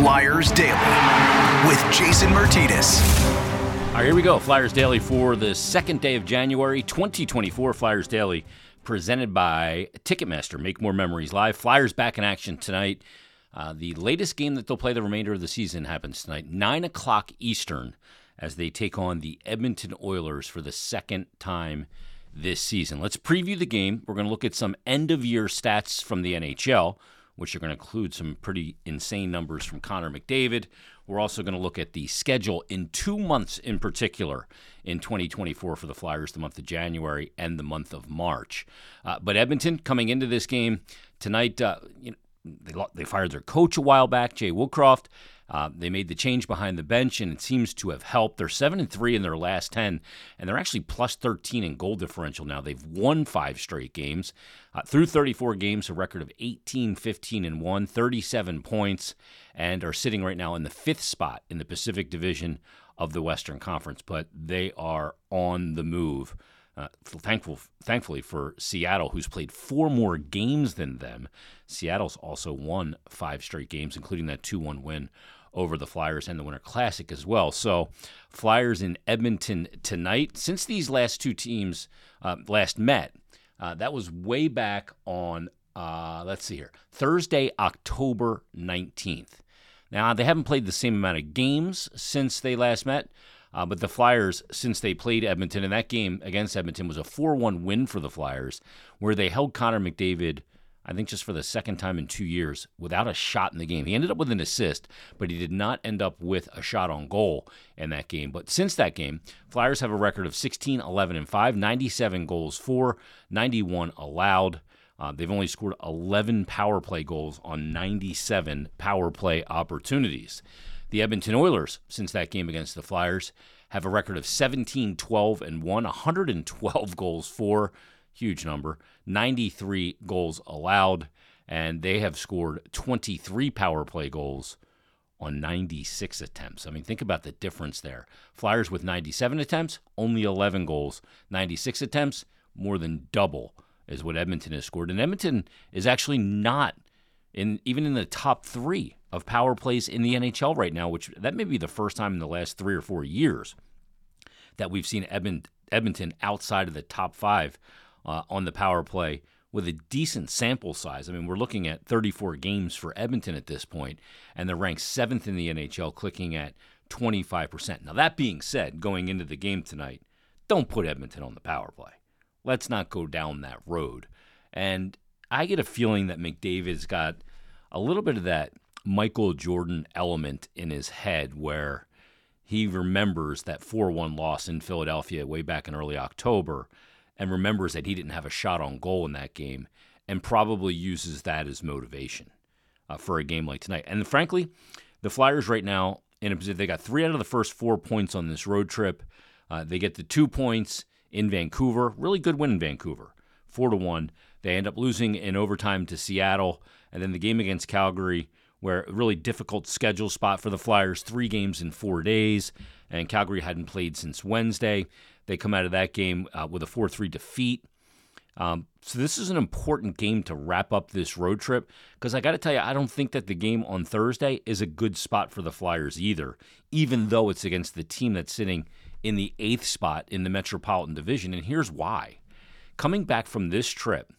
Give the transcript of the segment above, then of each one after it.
Flyers Daily with Jason Myrtetus. All right, here we go. Flyers Daily for the second day of January 2024. Flyers Daily presented by Ticketmaster. Make more memories live. Flyers back in action tonight. Uh, the latest game that they'll play the remainder of the season happens tonight, 9 o'clock Eastern, as they take on the Edmonton Oilers for the second time this season. Let's preview the game. We're going to look at some end of year stats from the NHL, which are going to include some pretty insane numbers from Connor McDavid. We're also going to look at the schedule in two months in particular in 2024 for the Flyers, the month of January and the month of March. Uh, but Edmonton coming into this game tonight, uh, you know, they, they fired their coach a while back, Jay Woodcroft. Uh, they made the change behind the bench, and it seems to have helped. They're seven and three in their last ten, and they're actually plus thirteen in goal differential now. They've won five straight games uh, through 34 games, a record of 18, 15 and one, 37 points, and are sitting right now in the fifth spot in the Pacific Division of the Western Conference. But they are on the move. Uh, thankful, thankfully for Seattle, who's played four more games than them. Seattle's also won five straight games, including that 2 1 win over the Flyers and the Winter Classic as well. So, Flyers in Edmonton tonight. Since these last two teams uh, last met, uh, that was way back on, uh, let's see here, Thursday, October 19th. Now, they haven't played the same amount of games since they last met, uh, but the Flyers, since they played Edmonton, and that game against Edmonton was a 4 1 win for the Flyers, where they held Connor McDavid I think just for the second time in two years, without a shot in the game. He ended up with an assist, but he did not end up with a shot on goal in that game. But since that game, Flyers have a record of 16, 11, and 5, 97 goals for, 91 allowed. Uh, they've only scored 11 power play goals on 97 power play opportunities. The Edmonton Oilers, since that game against the Flyers, have a record of 17, 12, and 1, 112 goals for, huge number, 93 goals allowed, and they have scored 23 power play goals on 96 attempts. I mean, think about the difference there. Flyers with 97 attempts, only 11 goals. 96 attempts, more than double is what Edmonton has scored. And Edmonton is actually not in even in the top three of power plays in the NHL right now, which that may be the first time in the last three or four years that we've seen Edmonton outside of the top five uh, on the power play with a decent sample size. I mean, we're looking at 34 games for Edmonton at this point, and they're ranked seventh in the NHL, clicking at 25%. Now, that being said, going into the game tonight, don't put Edmonton on the power play. Let's not go down that road. And I get a feeling that McDavid's got a little bit of that Michael Jordan element in his head where he remembers that 4 1 loss in Philadelphia way back in early October and remembers that he didn't have a shot on goal in that game and probably uses that as motivation uh, for a game like tonight. And frankly, the Flyers right now in a position they got three out of the first four points on this road trip. Uh, they get the two points in Vancouver, really good win in Vancouver, four to one. They end up losing in overtime to Seattle, and then the game against Calgary, where a really difficult schedule spot for the Flyers, three games in four days, and Calgary hadn't played since Wednesday. They come out of that game uh, with a 4 3 defeat. Um, so this is an important game to wrap up this road trip because I got to tell you, I don't think that the game on Thursday is a good spot for the Flyers either, even though it's against the team that's sitting in the eighth spot in the Metropolitan Division. And here's why. Coming back from this trip,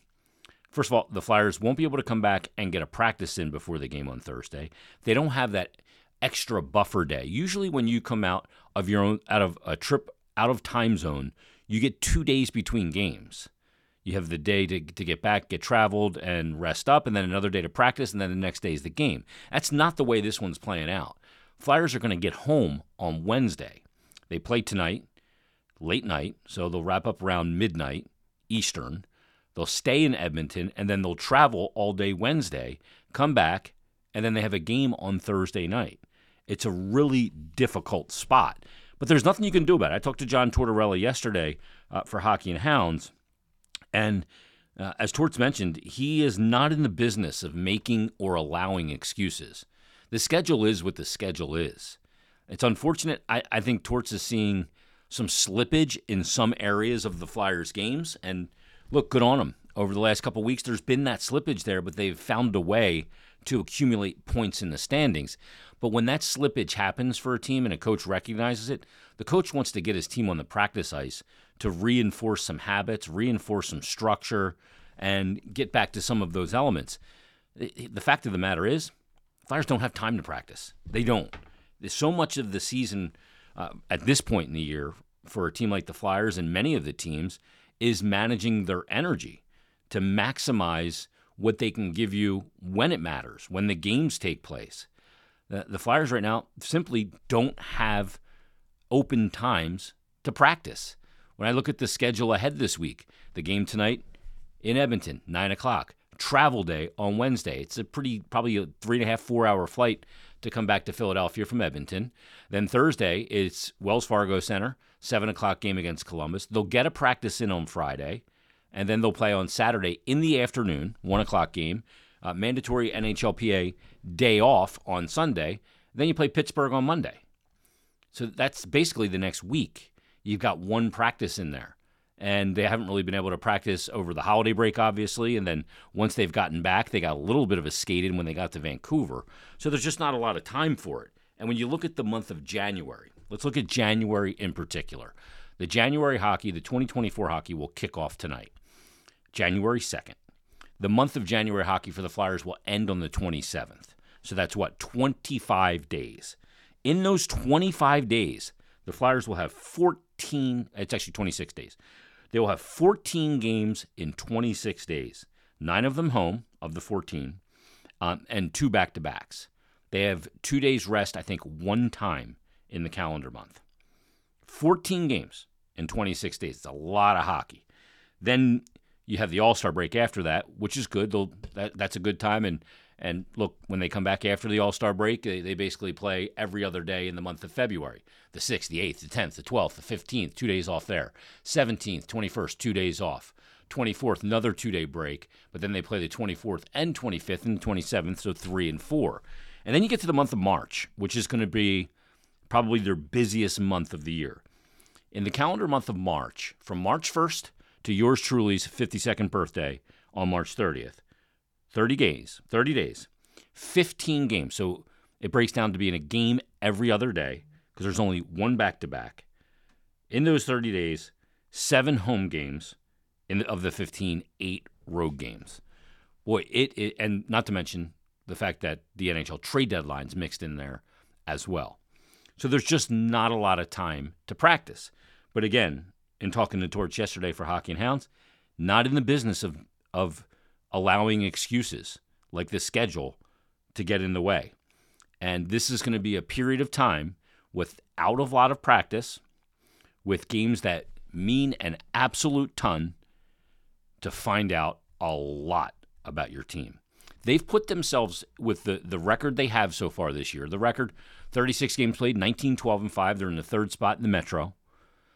first of all, the Flyers won't be able to come back and get a practice in before the game on Thursday. They don't have that extra buffer day. Usually, when you come out of your own out of a trip out of time zone, you get two days between games. You have the day to, to get back, get traveled, and rest up, and then another day to practice, and then the next day is the game. That's not the way this one's playing out. Flyers are going to get home on Wednesday. They play tonight, late night, so they'll wrap up around midnight Eastern. They'll stay in Edmonton, and then they'll travel all day Wednesday, come back, and then they have a game on Thursday night. It's a really difficult spot. But there's nothing you can do about it. I talked to John Tortorella yesterday uh, for Hockey and Hounds, and uh, as Torts mentioned, he is not in the business of making or allowing excuses. The schedule is what the schedule is. It's unfortunate. I, I think Torts is seeing some slippage in some areas of the Flyers' games, and look, good on them. over the last couple weeks, there's been that slippage there, but they've found a way to accumulate points in the standings. But when that slippage happens for a team and a coach recognizes it, the coach wants to get his team on the practice ice to reinforce some habits, reinforce some structure, and get back to some of those elements. The fact of the matter is, Flyers don't have time to practice. They don't. There's so much of the season uh, at this point in the year for a team like the Flyers and many of the teams is managing their energy to maximize what they can give you when it matters, when the games take place. The, Flyers right now simply don't have open times to practice. When I look at the schedule ahead this week, the game tonight in Edmonton, 9 o'clock, travel day on Wednesday. It's a pretty, probably a three and a half, four hour flight to come back to Philadelphia from Edmonton. Then Thursday, it's Wells Fargo Center, 7 o'clock game against Columbus. They'll get a practice in on Friday and then they'll play on Saturday in the afternoon, one o'clock game, uh, mandatory NHLPA day off on Sunday. Then you play Pittsburgh on Monday. So that's basically the next week. You've got one practice in there. And they haven't really been able to practice over the holiday break, obviously. And then once they've gotten back, they got a little bit of a skate in when they got to Vancouver. So there's just not a lot of time for it. And when you look at the month of January, let's look at January in particular. The January hockey, the 2024 hockey, will kick off tonight. January 2nd. The month of January hockey for the Flyers will end on the 27th. So that's what, 25 days. In those 25 days, the Flyers will have 14, it's actually 26 days. They will have 14 games in 26 days, nine of them home of the 14, um, and two back to backs. They have two days rest, I think, one time in the calendar month. 14 games in 26 days. It's a lot of hockey. Then you have the All Star break after that, which is good. They'll, that, that's a good time. And and look, when they come back after the All Star break, they, they basically play every other day in the month of February the 6th, the 8th, the 10th, the 12th, the 15th, two days off there. 17th, 21st, two days off. 24th, another two day break. But then they play the 24th and 25th and the 27th, so three and four. And then you get to the month of March, which is going to be probably their busiest month of the year. In the calendar month of March, from March 1st to yours truly's 52nd birthday on March 30th. 30 days, 30 days, 15 games. So it breaks down to being a game every other day because there's only one back to back. In those 30 days, seven home games in of the 15, eight road games. Boy, it, it and not to mention the fact that the NHL trade deadline's mixed in there as well. So there's just not a lot of time to practice. But again, in talking to Torts yesterday for Hockey and Hounds, not in the business of of allowing excuses like the schedule to get in the way. And this is going to be a period of time without a lot of practice, with games that mean an absolute ton to find out a lot about your team. They've put themselves with the, the record they have so far this year. The record 36 games played, 19, 12, and 5. They're in the third spot in the Metro.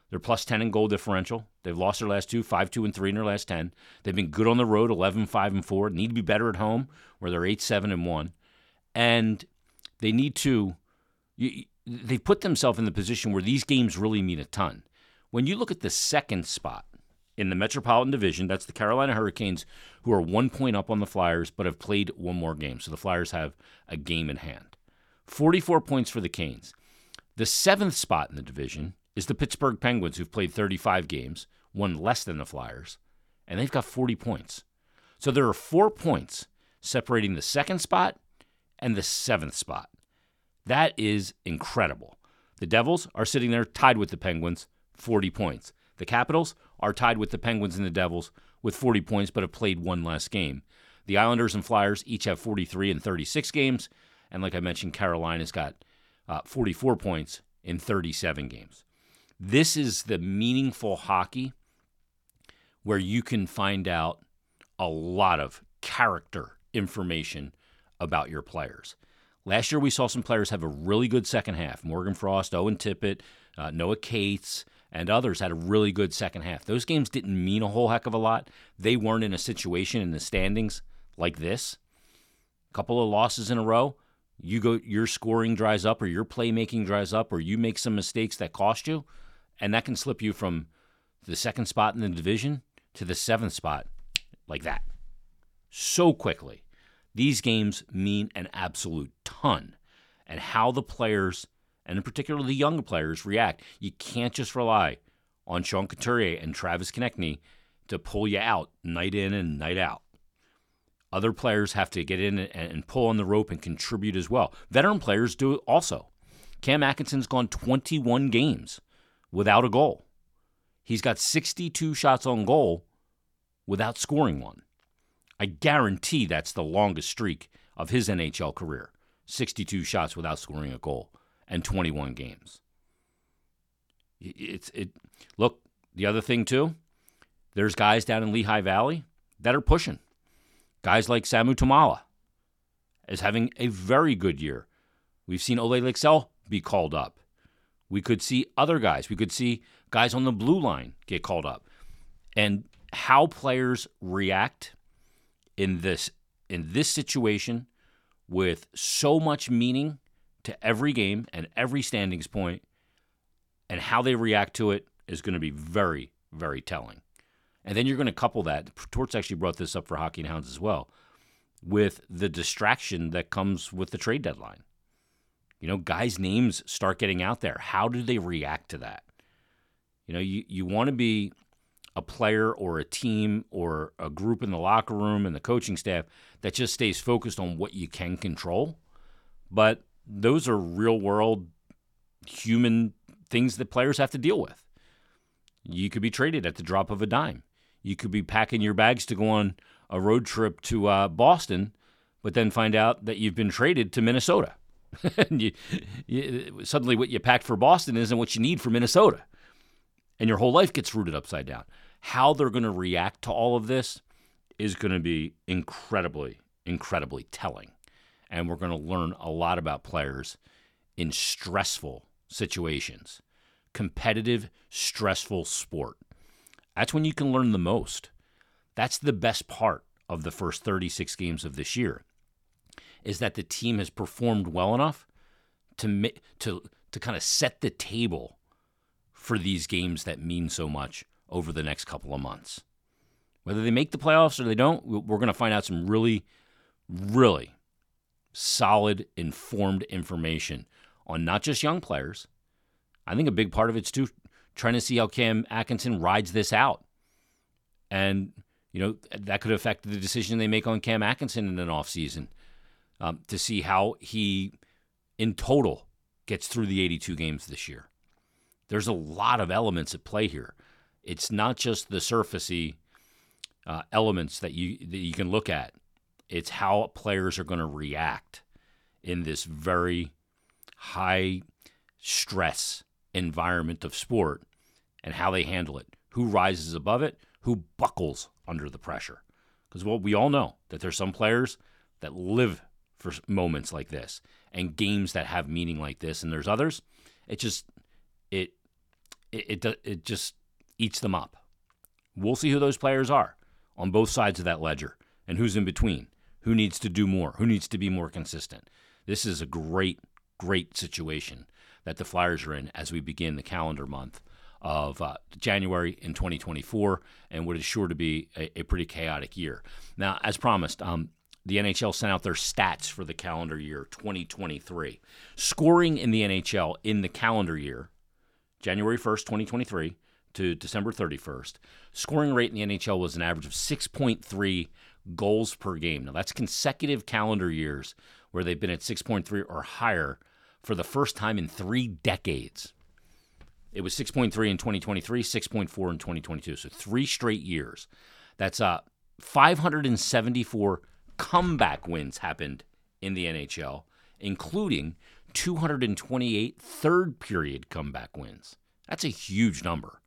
They're plus 10 in goal differential. They've lost their last two, 5 2 and 3 in their last 10. They've been good on the road, 11 5 and 4. Need to be better at home, where they're 8 7 and 1. And they need to, they've put themselves in the position where these games really mean a ton. When you look at the second spot in the Metropolitan Division, that's the Carolina Hurricanes, who are one point up on the Flyers, but have played one more game. So the Flyers have a game in hand. 44 points for the Canes. The seventh spot in the division is the Pittsburgh Penguins, who've played 35 games, one less than the Flyers, and they've got 40 points. So there are four points separating the second spot and the seventh spot. That is incredible. The Devils are sitting there tied with the Penguins, 40 points. The Capitals are tied with the Penguins and the Devils with 40 points, but have played one less game. The Islanders and Flyers each have 43 and 36 games. And like I mentioned, Carolina's got uh, 44 points in 37 games. This is the meaningful hockey where you can find out a lot of character information about your players. Last year, we saw some players have a really good second half. Morgan Frost, Owen Tippett, uh, Noah Cates, and others had a really good second half. Those games didn't mean a whole heck of a lot. They weren't in a situation in the standings like this. A couple of losses in a row, you go, your scoring dries up, or your playmaking dries up, or you make some mistakes that cost you and that can slip you from the second spot in the division to the seventh spot like that. So quickly. These games mean an absolute ton. And how the players, and in particular the younger players, react. You can't just rely on Sean Couturier and Travis Konecny to pull you out night in and night out. Other players have to get in and pull on the rope and contribute as well. Veteran players do also. Cam Atkinson's gone 21 games without a goal. He's got 62 shots on goal without scoring one. I guarantee that's the longest streak of his NHL career 62 shots without scoring a goal and 21 games. It's it look, the other thing too, there's guys down in Lehigh Valley that are pushing. Guys like Samu Tuomaala is having a very good year. We've seen Olle Lycksell be called up. We could see other guys. We could see guys on the blue line get called up. And how players react in this in this situation with so much meaning to every game and every standings point and how they react to it is going to be very very telling. And then you're going to couple that Torts actually brought this up for Hockey and Hounds as well with the distraction that comes with the trade deadline. You know, guys' names start getting out there. How do they react to that? You know, you, you want to be a player or a team or a group in the locker room and the coaching staff that just stays focused on what you can control. But those are real world human things that players have to deal with. You could be traded at the drop of a dime. You could be packing your bags to go on a road trip to uh, Boston, but then find out that you've been traded to Minnesota. you, you, suddenly, what you packed for Boston isn't what you need for Minnesota. And your whole life gets rooted upside down how they're going to react to all of this is going to be incredibly, incredibly telling. And we're going to learn a lot about players in stressful situations, competitive, stressful sport. That's when you can learn the most. That's the best part of the first 36 games of this year is that the team has performed well enough to to to kind of set the table for these games that mean so much over the next couple of months. Whether they make the playoffs or they don't, we're going to find out some really, really solid, informed information on not just young players. I think a big part of it's too trying to see how Cam Atkinson rides this out. And, you know, that could affect the decision they make on Cam Atkinson in an offseason um, to see how he, in total, gets through the 82 games this year. There's a lot of elements at play here. It's not just the surfacey uh, elements that you that you can look at. It's how players are going to react in this very high stress environment of sport and how they handle it. Who rises above it? Who buckles under the pressure? Because what we all know that there's some players that live for moments like this and games that have meaning like this, and there's others. It just it it it, it just eats them up. We'll see who those players are on both sides of that ledger and who's in between. Who needs to do more? Who needs to be more consistent? This is a great, great situation that the Flyers are in as we begin the calendar month of uh, January in 2024 and what is sure to be a, a pretty chaotic year. Now, as promised, um, the NHL sent out their stats for the calendar year 2023. Scoring in the NHL in the calendar year, January 1st, 2023, to December 31st, scoring rate in the NHL was an average of 6.3 goals per game. Now, that's consecutive calendar years where they've been at 6.3 or higher for the first time in three decades. It was 6.3 in 2023, 6.4 in 2022. So three straight years. That's uh, 574 comeback wins happened in the NHL, including 228 third period comeback wins. That's a huge number.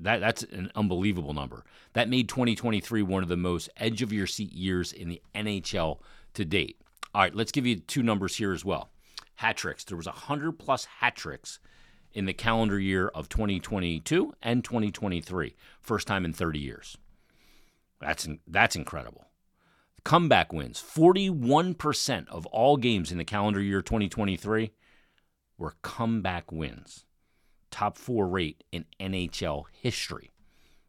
That that's an unbelievable number. That made 2023 one of the most edge of your seat years in the NHL to date. All right, let's give you two numbers here as well. Hat tricks. There was 100 plus hat tricks in the calendar year of 2022 and 2023. First time in 30 years. That's that's incredible. Comeback wins. 41% of all games in the calendar year 2023 were comeback wins top four rate in NHL history.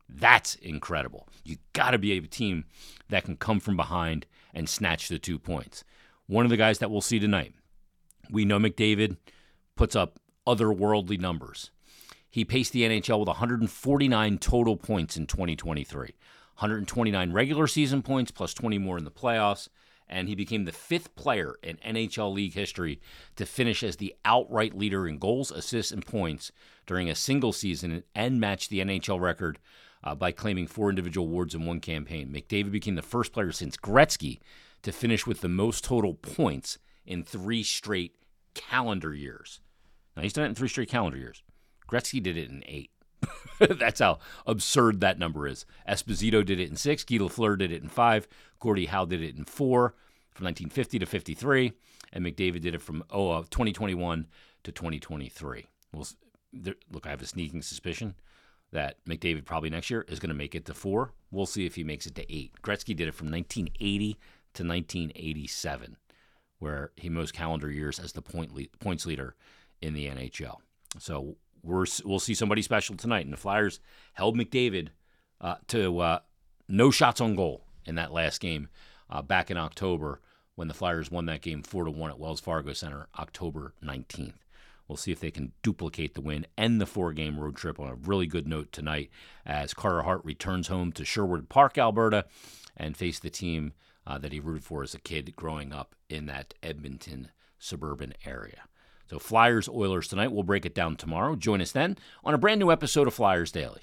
That's incredible. You got to be a team that can come from behind and snatch the two points. One of the guys that we'll see tonight, we know McDavid puts up otherworldly numbers. He paced the NHL with 149 total points in 2023, 129 regular season points plus 20 more in the playoffs, and he became the fifth player in NHL league history to finish as the outright leader in goals, assists, and points during a single season and match the NHL record uh, by claiming four individual awards in one campaign. McDavid became the first player since Gretzky to finish with the most total points in three straight calendar years. Now, he's done it in three straight calendar years. Gretzky did it in eight. That's how absurd that number is. Esposito did it in six. Guy Lafleur did it in five. Gordie Howe did it in four from 1950 to 53. And McDavid did it from oh, uh, 2021 to 2023. Well, there, look, I have a sneaking suspicion that McDavid probably next year is going to make it to four. We'll see if he makes it to eight. Gretzky did it from 1980 to 1987, where he most calendar years as the point le- points leader in the NHL. So we're, we'll see somebody special tonight. And the Flyers held McDavid uh, to uh, no shots on goal in that last game uh, back in October when the Flyers won that game 4 to 1 at Wells Fargo Center, October 19th. We'll see if they can duplicate the win and the four game road trip on a really good note tonight as Carter Hart returns home to Sherwood Park, Alberta, and face the team uh, that he rooted for as a kid growing up in that Edmonton suburban area. So, Flyers Oilers tonight. We'll break it down tomorrow. Join us then on a brand new episode of Flyers Daily.